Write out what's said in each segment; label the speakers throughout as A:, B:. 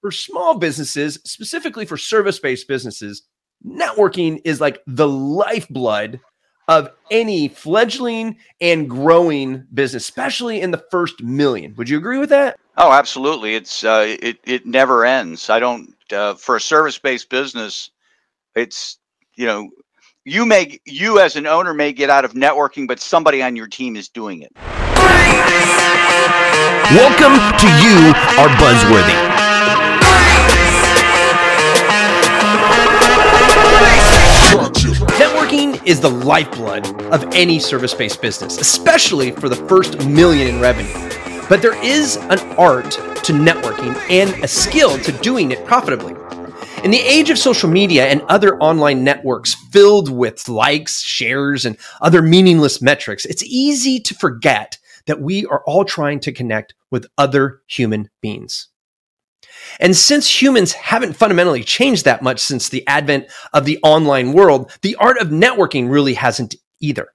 A: for small businesses, specifically for service based businesses, networking is like the lifeblood of any fledgling and growing business, especially in the first million. Would you agree with that?
B: Oh, absolutely. It's uh, it it never ends. I don't uh, for a service based business. It's you know you may you as an owner may get out of networking, but somebody on your team is doing it.
A: Welcome to You Are Buzzworthy. Networking is the lifeblood of any service based business, especially for the first million in revenue. But there is an art to networking and a skill to doing it profitably. In the age of social media and other online networks filled with likes, shares, and other meaningless metrics, it's easy to forget that we are all trying to connect with other human beings. And since humans haven't fundamentally changed that much since the advent of the online world, the art of networking really hasn't either.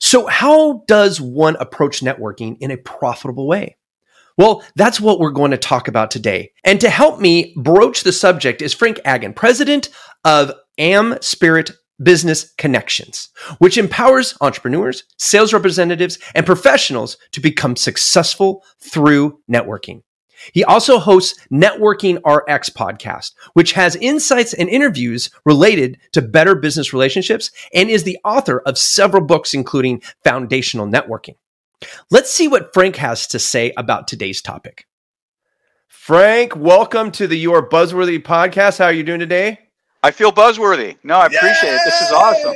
A: So, how does one approach networking in a profitable way? Well, that's what we're going to talk about today. And to help me broach the subject is Frank Agin, president of AmSpirit Business Connections, which empowers entrepreneurs, sales representatives, and professionals to become successful through networking. He also hosts Networking RX podcast, which has insights and interviews related to better business relationships and is the author of several books, including Foundational Networking. Let's see what Frank has to say about today's topic. Frank, welcome to the Your Buzzworthy podcast. How are you doing today?
B: I feel buzzworthy. No, I appreciate Yay! it. This is awesome.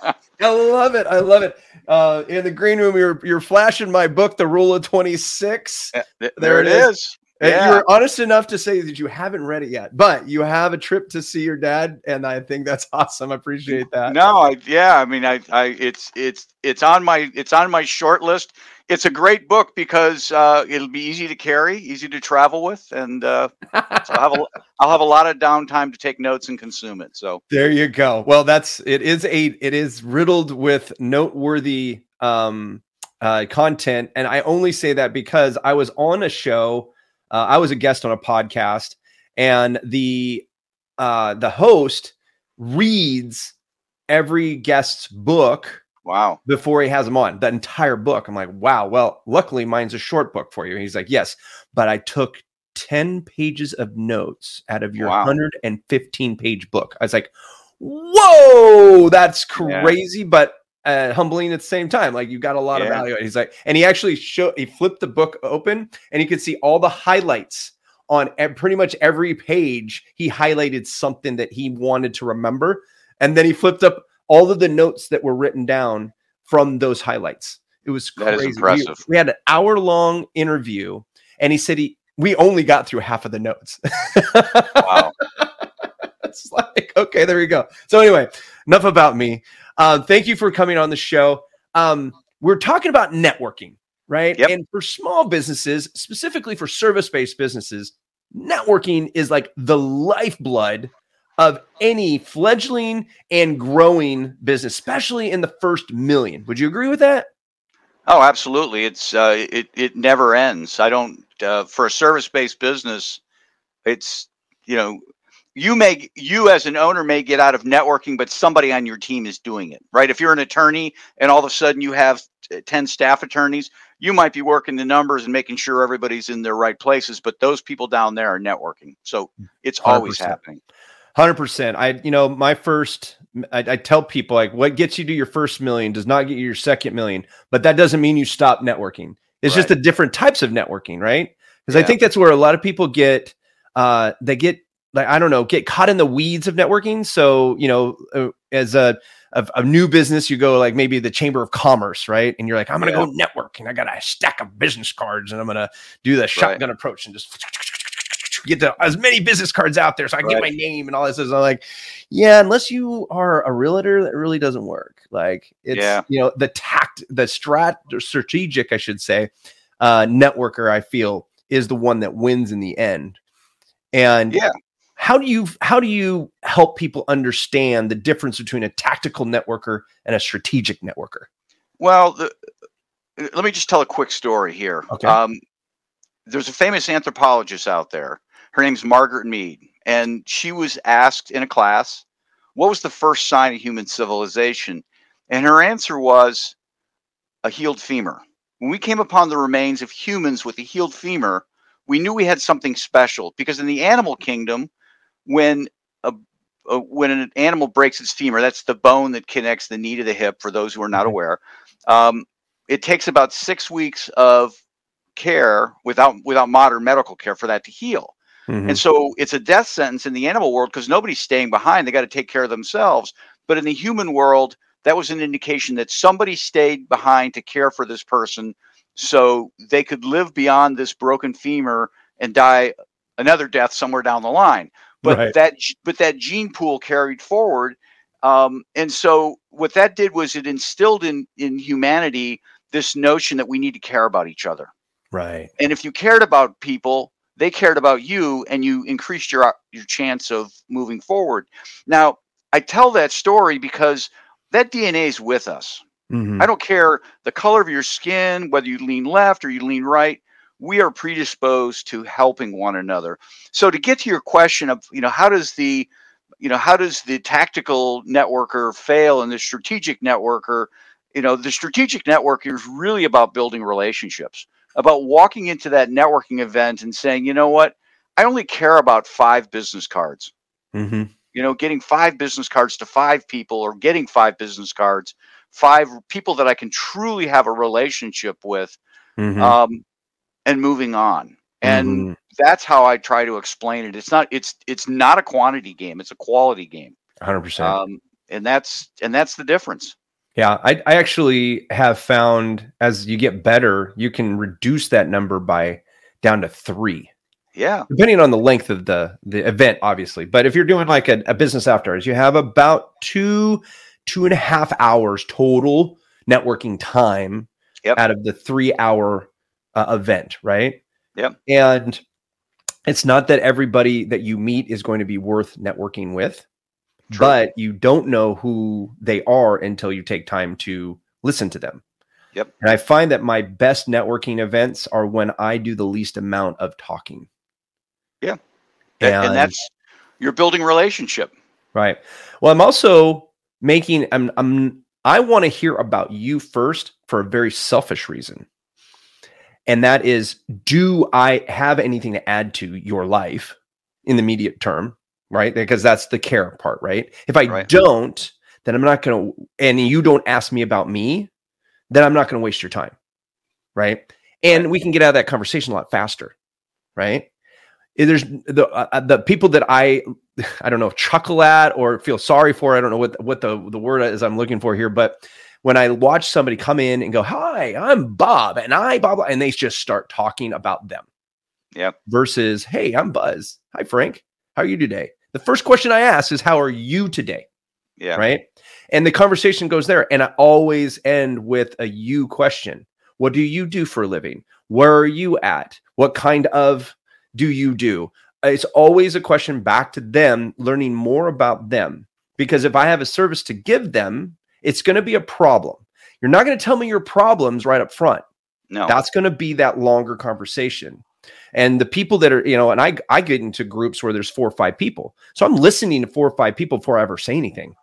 A: I love it. I love it. Uh, in the green room, you're you're flashing my book, The Rule of Twenty Six.
B: There, there, it is. is.
A: And yeah. You're honest enough to say that you haven't read it yet, but you have a trip to see your dad, and I think that's awesome. I appreciate that.
B: No, I, yeah, I mean, I, I, it's, it's, it's on my, it's on my short list. It's a great book because uh, it'll be easy to carry, easy to travel with, and uh, so I'll, have a, I'll have a lot of downtime to take notes and consume it. So
A: there you go. Well, that's it is a it is riddled with noteworthy um, uh, content, and I only say that because I was on a show uh, I was a guest on a podcast, and the uh, the host reads every guest's book.
B: Wow!
A: Before he has them on, the entire book. I'm like, wow. Well, luckily mine's a short book for you. And he's like, yes, but I took 10 pages of notes out of your wow. 115 page book. I was like, whoa, that's crazy. Yeah. But uh, humbling at the same time. Like you got a lot yeah. of value. He's like, and he actually showed, he flipped the book open and he could see all the highlights on pretty much every page. He highlighted something that he wanted to remember. And then he flipped up all of the notes that were written down from those highlights. It was crazy.
B: That is impressive.
A: We, we had an hour long interview and he said he, we only got through half of the notes. wow. it's like, okay, there you go. So anyway, enough about me. Uh, thank you for coming on the show. Um, we're talking about networking, right? Yep. And for small businesses, specifically for service based businesses, networking is like the lifeblood of any fledgling and growing business, especially in the first million. Would you agree with that?
B: Oh, absolutely. It's uh, it it never ends. I don't uh, for a service based business. It's you know you may you as an owner may get out of networking but somebody on your team is doing it right if you're an attorney and all of a sudden you have 10 staff attorneys you might be working the numbers and making sure everybody's in their right places but those people down there are networking so it's always 100%. Happening
A: 100% i you know my first I, I, tell people like what gets you to your first million does not get you your second million but that doesn't mean you stop networking it's right. just the different types of networking right because yeah. i think that's where a lot of people get uh they get like I don't know, get caught in the weeds of networking. So you know, uh, as a, a, a new business, you go like maybe the Chamber of Commerce, right? And you're like, I'm gonna yeah. go network, and I got a stack of business cards, and I'm gonna do the shotgun right. approach and just get the, as many business cards out there so I can right. get my name and all this. And I'm like, yeah, unless you are a realtor, that really doesn't work. Like it's yeah. you know the tact, the strat, strategic, I should say, uh, networker. I feel is the one that wins in the end. And
B: yeah,
A: how do you how do you help people understand the difference between a tactical networker and a strategic networker
B: well the, let me just tell a quick story here
A: okay. Um,
B: there's a famous anthropologist out there. Her name's Margaret Mead, and she was asked in a class, "What was the first sign of human civilization?" And her answer was a healed femur. When we came upon the remains of humans with a healed femur, we knew we had something special because in the animal kingdom, when a, a, when an animal breaks its femur, that's the bone that connects the knee to the hip. For those who are not aware, um, it takes about six weeks of care without without modern medical care for that to heal. Mm-hmm. And so it's a death sentence in the animal world because nobody's staying behind. They got to take care of themselves. But in the human world, that was an indication that somebody stayed behind to care for this person so they could live beyond this broken femur and die another death somewhere down the line. But right. that but that gene pool carried forward. Um, and so what that did was it instilled in in humanity this notion that we need to care about each other.
A: Right.
B: And if you cared about people, they cared about you and you increased your your chance of moving forward. Now, I tell that story because that DNA is with us. Mm-hmm. I don't care the color of your skin, whether you lean left or you lean right. We are predisposed to helping one another. So to get to your question of, you know, how does the, you know, how does the tactical networker fail and the strategic networker, you know, the strategic networker is really about building relationships, about walking into that networking event and saying, you know what, I only care about five business cards. Mm-hmm you know, getting five business cards to five people or getting five business cards, five people that I can truly have a relationship with, mm-hmm. um, and moving on. And mm-hmm. that's how I try to explain it. It's not it's it's not a quantity game; it's a quality game.
A: Hundred um, percent.
B: And that's and that's the difference.
A: Yeah, I, I actually have found as you get better, you can reduce that number by down to three.
B: Yeah.
A: Depending on the length of the the event, obviously. But if you're doing like a, a business after hours, you have about two, two and a half hours total networking time yep. out of the three hour uh, event, right?
B: Yep.
A: And it's not that everybody that you meet is going to be worth networking with, True. but you don't know who they are until you take time to listen to them.
B: Yep.
A: And I find that my best networking events are when I do the least amount of talking.
B: Yeah. And, and that's you're building relationship.
A: Right. Well, I'm also making I'm I'm I want to hear about you first for a very selfish reason. And that is do I have anything to add to your life in the immediate term, right? Because that's the care part, right? If I right. don't, then I'm not going to and you don't ask me about me, then I'm not going to waste your time. Right? And we can get out of that conversation a lot faster, right? there's the uh, uh, the people that I I don't know chuckle at or feel sorry for. I don't know what what the the word is I'm looking for here, but when I watch somebody come in and go, "Hi, I'm Bob," and I Bob, and they just start talking about them.
B: Yeah.
A: Versus, "Hey, I'm Buzz. Hi, Frank. How are you today?" The first question I ask is, "How are you today?"
B: Yeah.
A: Right. And the conversation goes there, and I always end with a you question. What do you do for a living? Where are you at? What kind of do you do? It's always a question back to them, learning more about them. Because if I have a service to give them, it's going to be a problem. You're not going to tell me your problems right up front.
B: No.
A: That's going to be that longer conversation. And the people that are, you know, and I I get into groups where there's four or five people. So I'm listening to four or five people before I ever say anything.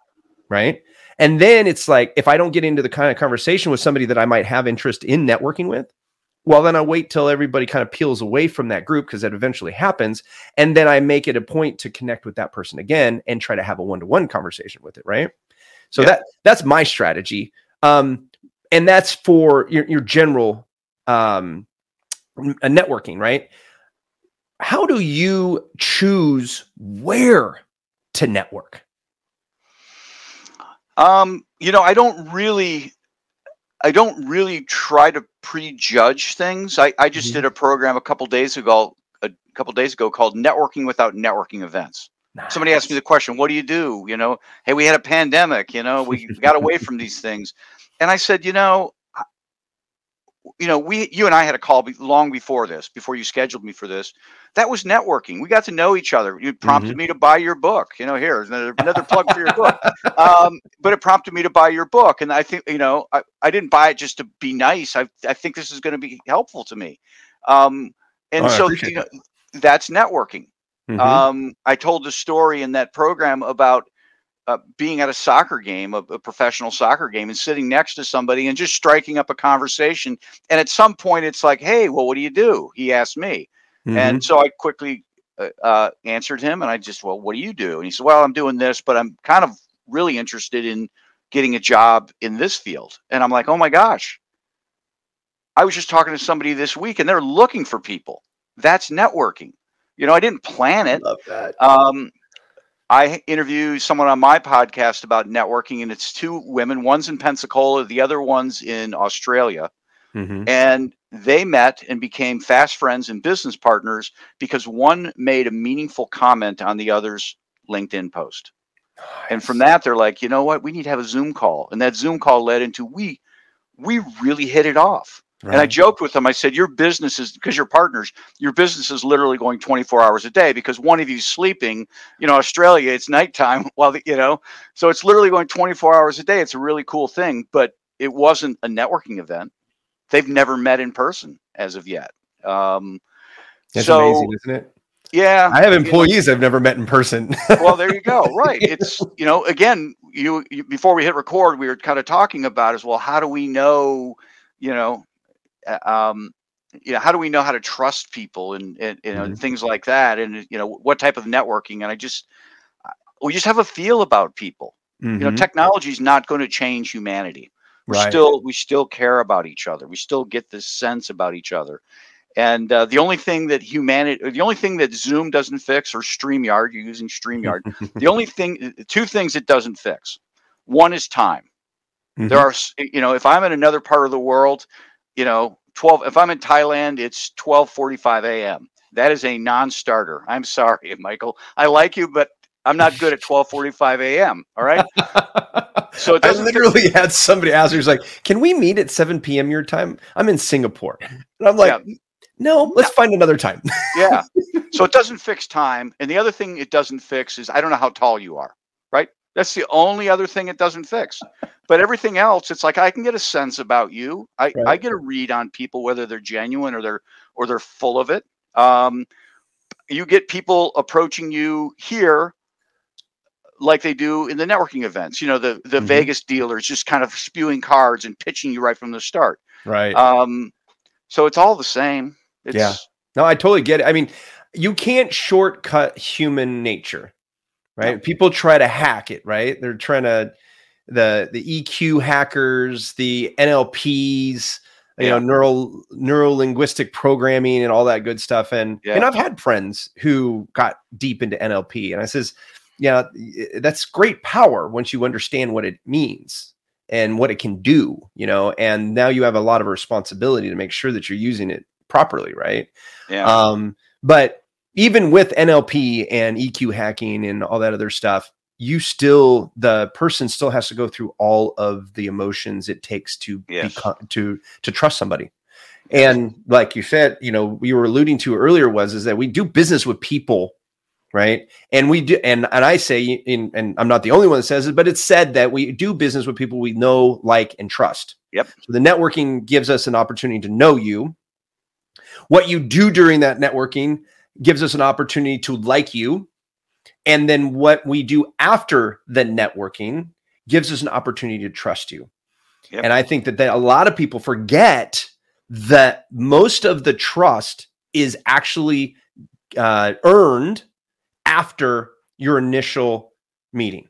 A: Right. And then it's like if I don't get into the kind of conversation with somebody that I might have interest in networking with, well, then I wait till everybody kind of peels away from that group because that eventually happens. And then I make it a point to connect with that person again and try to have a one to one conversation with it. Right. So yeah. that that's my strategy. Um, and that's for your, your general um, networking, right? How do you choose where to network?
B: Um, you know, I don't really I don't really try to prejudge things. I, I just mm-hmm. did a program a couple days ago, a couple days ago called Networking Without Networking Events. Nice. Somebody asked me the question, "What do you do?" You know, hey, we had a pandemic. You know, we got away from these things, and I said, you know, you know, we, you and I had a call be, long before this, before you scheduled me for this. That was networking. We got to know each other. You prompted mm-hmm. me to buy your book. You know, here's another, another plug for your book. Um, but it prompted me to buy your book, and I think, you know, I, I didn't buy it just to be nice. I, I think this is going to be helpful to me. Um, And
A: Oh,
B: so you know, that's networking.
A: Mhm.
B: Um, I told the story in that program about uh, being at a soccer game, a, a professional soccer game, and sitting next to somebody and just striking up a conversation. And at some point, it's like, "Hey, well, what do you do?" He asked me,
A: Mhm.
B: and so I quickly uh, uh, answered him, and I just, "Well, what do you do?" And he said, "Well, I'm doing this, but I'm kind of really interested in getting a job in this field." And I'm like, "Oh my gosh." I was just talking to somebody this week and they're looking for people. That's networking. You know, I didn't plan it.
A: love that.
B: Um, I interview someone on my podcast about networking, and it's two women. One's in Pensacola, the other one's in Australia.
A: Mhm.
B: And they met and became fast friends and business partners because one made a meaningful comment on the other's LinkedIn post. And from that, they're like, you know what? We need to have a Zoom call. And that Zoom call led into we we really hit it off. And I joked with them. I said, "Your business is because you're partners. Your business is literally going 24 hours a day because one of you's sleeping. You know, Australia, it's nighttime. While the, you know, so it's literally going 24 hours a day. It's a really cool thing, but it wasn't a networking event. They've never met in person as of yet. Um,
A: That's
B: so
A: amazing, isn't it?
B: yeah,
A: I have
B: you know,
A: employees I've never met in person.
B: well, there you go. Right. It's you know, again, you, you before we hit record, we were kind of talking about as well. How do we know? You know, um, you know, how do we know how to trust people and, and you know
A: Mhm.
B: things like that, and you know what type of networking? And I just uh, we just have a feel about people. You know,
A: Mhm.
B: technology is not going to change humanity. We
A: Right.
B: still we still care about each other. We still get this sense about each other. And uh, the only thing that humanity, the only thing that Zoom doesn't fix, or Streamyard, you're using Streamyard. the only thing, two things it doesn't fix. One is time. There
A: Mhm.
B: are, you know, if I'm in another part of the world, you know, 12. If I'm in Thailand, it's 12:45 a.m. That is a non-starter. I'm sorry, Michael. I like you, but I'm not good at 12:45 a.m. All right. So it
A: I literally had somebody ask me, "He's like, can we meet at 7 p.m. your time? I'm in Singapore." And I'm like, no, let's find another time.
B: yeah. So it doesn't fix time. And the other thing it doesn't fix is I don't know how tall you are? That's the only other thing it doesn't fix. But everything else, it's like I can get a sense about you. I, I get a read on people whether they're genuine or they're or they're full of it. Um, you get people approaching you here like they do in the networking events. You know, the the
A: Mhm.
B: Vegas dealers just kind of spewing cards and pitching you right from the start.
A: Right.
B: Um, so it's all the same. It's,
A: Yeah. No, I totally get it. I mean, you can't shortcut human nature, right?
B: No.
A: People try to hack it, right? They're trying to the the EQ hackers, the NLPs, you know, neural neural linguistic programming and all that good stuff. And and I've had friends who got deep into NLP, and I says, yeah, that's great power once you understand what it means and what it can do, you know. And now you have a lot of responsibility to make sure that you're using it properly, right?
B: Yeah.
A: Um, but even with NLP and EQ hacking and all that other stuff, you still the person still has to go through all of the emotions it takes to
B: Yes.
A: become to to trust somebody. And like you said, you know, we were alluding to earlier was is that we do business with people, right? And we do, and and I say, in, and I'm not the only one that says it, but it's said that we do business with people we know, like, and trust.
B: Yep.
A: So the networking gives us an opportunity to know you. What you do during that networking gives us an opportunity to like you. And then what we do after the networking gives us an opportunity to trust you.
B: Yep.
A: And I think that, that a lot of people forget that most of the trust is actually uh, earned after your initial meeting.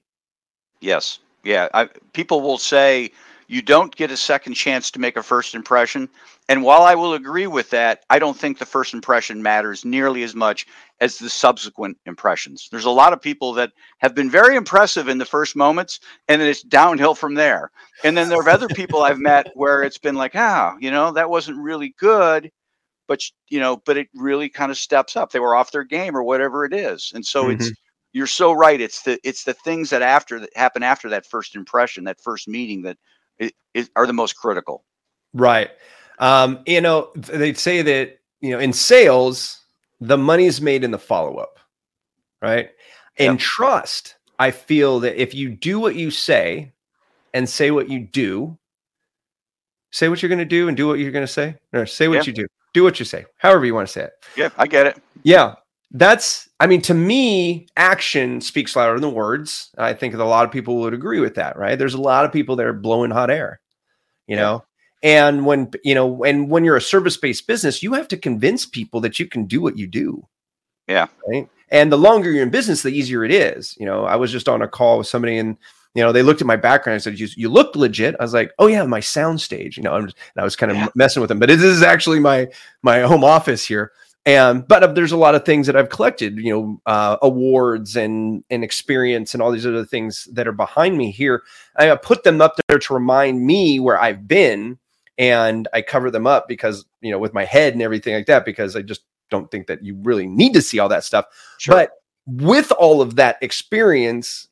B: Yes. Yeah. I, people will say you don't get a second chance to make a first impression. And while I will agree with that, I don't think the first impression matters nearly as much as the subsequent impressions. There's a lot of people that have been very impressive in the first moments, and then it's downhill from there. And then there are other people I've met where it's been like, ah, you know, that wasn't really good, but you know, but it really kind of steps up. They were off their game or whatever it is. And so it's you're so right. It's the it's the things that after that happen after that first impression, that first meeting that is, are the most critical.
A: Right. Um, you know, they say that, you know, in sales, the money's made in the follow up, right? In
B: Yep.
A: trust, I feel that if you do what you say and say what you do, say what you're going to do and do what you're going to say, or say what
B: Yeah.
A: you do, do what you say, however you want to say it.
B: Yeah, I get it.
A: Yeah. That's, I mean, to me, action speaks louder than words. I think that a lot of people would agree with that, right? There's a lot of people that are blowing hot air, you yeah. know? And when, you know, and when you're a service based business, you have to convince people that you can do what you do.
B: Yeah.
A: Right. And the longer you're in business, the easier it is. You know, I was just on a call with somebody and, you know, they looked at my background and said, you, you look legit. I was like, oh yeah, my sound stage, you know, I'm just, and I was kind of yeah. messing with them, but this is actually my, my home office here. And, but there's a lot of things that I've collected, you know, uh, awards and, and experience and all these other things that are behind me here. I put them up there to remind me where I've been and I cover them up because, you know, with my head and everything like that, because I just don't think that you really need to see all that stuff. Sure. But with all of that experience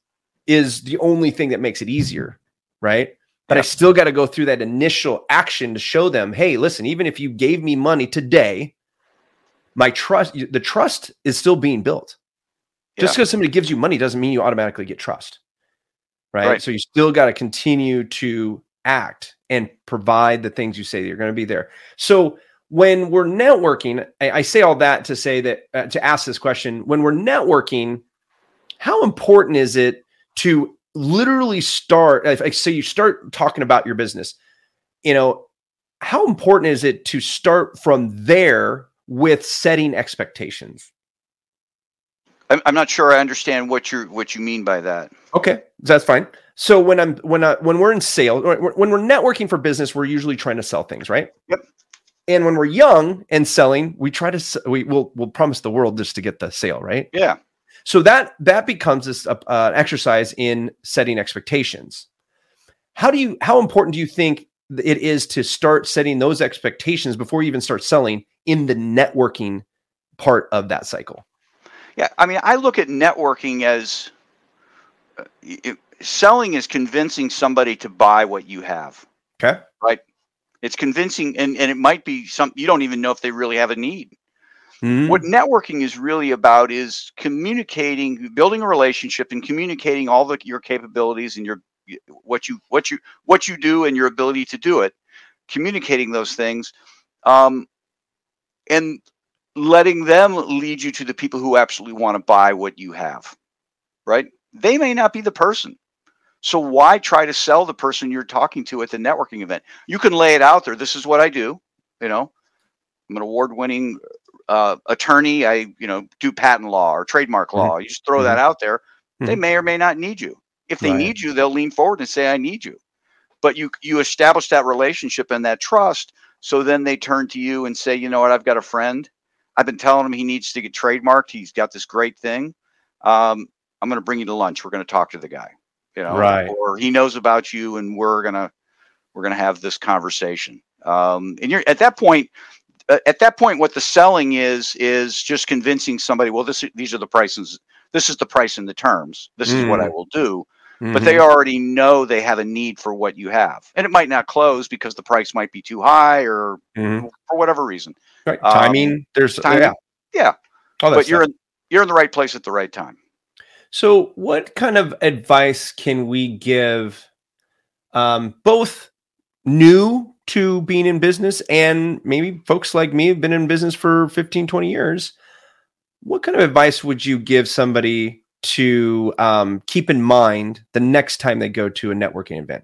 A: is the only thing that makes it easier, right? But yeah. I still got to go through that initial action to show them, hey, listen, even if you gave me money today, my trust, the trust is still being built. Just because somebody gives you money doesn't mean you automatically get trust. Right? right. So you still got to continue to act and provide the things you say you're going to be there. So when we're networking, I, I say all that to say that uh, to ask this question when we're networking, how important is it to literally start? If I say you start talking about your business, you know, how important is it to start from there with setting expectations?
B: I'm not sure I understand what you what you mean by that.
A: Okay, that's fine. So when I'm when I, when we're in sales, when we're networking for business, we're usually trying to sell things, right?
B: Yep.
A: And when we're young and selling, we try to we will we'll promise the world just to get the sale, right?
B: Yeah.
A: So that that becomes this uh, uh, exercise in setting expectations. How do you how important do you think it is to start setting those expectations before you even start selling in the networking part of that cycle?
B: Yeah, I mean, I look at networking as uh, it, selling is convincing somebody to buy what you have.
A: Okay.
B: Right. It's convincing, and, and it might be some you don't even know if they really have a need. Mm-hmm. What networking is really about is communicating, building a relationship, and communicating all the your capabilities and your what you what you what you do and your ability to do it. Communicating those things, um, and letting them lead you to the people who absolutely want to buy what you have. Right? They may not be the person. So why try to sell the person you're talking to at the networking event? You can lay it out there. This is what I do. You know, I'm an award-winning uh, attorney. I, you know, do patent law or trademark mm-hmm. law. You just throw mm-hmm. that out there. Mm-hmm. They may or may not need you. If they right. need you, they'll lean forward and say, "I need you." But you you establish that relationship and that trust. So then they turn to you and say, "You know what? I've got a friend. I've been telling him he needs to get trademarked. He's got this great thing. Um, I'm going to bring you to lunch. We're going to talk to the guy." you know,
A: right.
B: or he knows about you and we're gonna we're gonna have this conversation. Um, and you're at that point. Uh, at that point, what the selling is is just convincing somebody. Well, this these are the prices. This is the price and the terms. This mm. is what I mm. will do. Mm-hmm. But they mm-hmm. already know they have a need for what you have, and it might not close because the price might be too high or mm-hmm. for whatever reason.
A: Right. Timing. Um, there's
B: timing. Yeah. Yeah. but you're in, you're in the right place at the right time.
A: So, what kind of advice can we give um, both new to being in business and maybe folks like me have been in business for 15, 20 years? What kind of advice would you give somebody to um, keep in mind the next time they go to a networking event?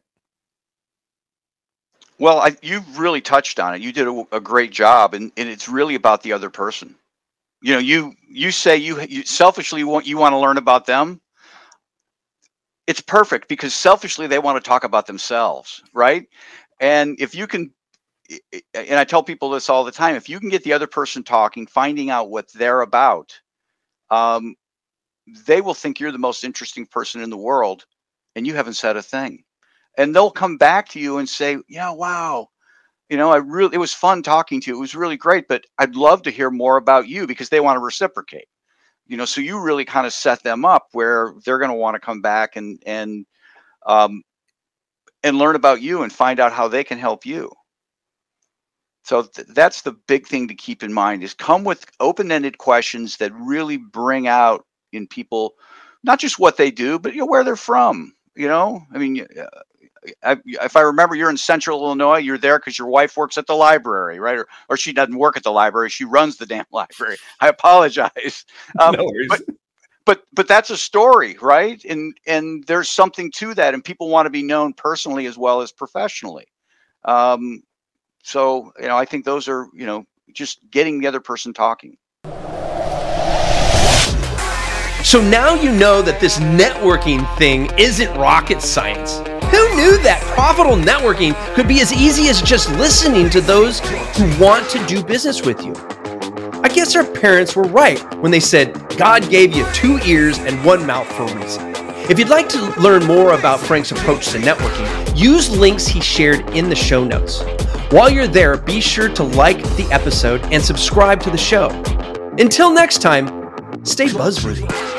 B: Well, I, you really touched on it. You did a, a great job, and, and it's really about the other person you know you you say you, you selfishly want you want to learn about them it's perfect because selfishly they want to talk about themselves right and if you can and i tell people this all the time if you can get the other person talking finding out what they're about um, they will think you're the most interesting person in the world and you haven't said a thing and they'll come back to you and say yeah wow you know, I really, it was fun talking to you. It was really great, but I'd love to hear more about you because they want to reciprocate, you know, so you really kind of set them up where they're going to want to come back and, and, um, and learn about you and find out how they can help you. So th- that's the big thing to keep in mind is come with open-ended questions that really bring out in people not just what they do, but you know where they're from. You know, I mean, uh, I, if I remember, you're in Central Illinois. You're there because your wife works at the library, right? Or, or she doesn't work at the library; she runs the damn library. I apologize. Um, no but, but but that's a story, right? And and there's something to that, and people want to be known personally as well as professionally. Um, so you know, I think those are you know just getting the other person talking.
A: So now you know that this networking thing isn't rocket science. Who knew that profitable networking could be as easy as just listening to those who want to do business with you? I guess our parents were right when they said God gave you two ears and one mouth for a reason. If you'd like to learn more about Frank's approach to networking, use links he shared in the show notes. While you're there, be sure to like the episode and subscribe to the show. Until next time, stay buzzworthy.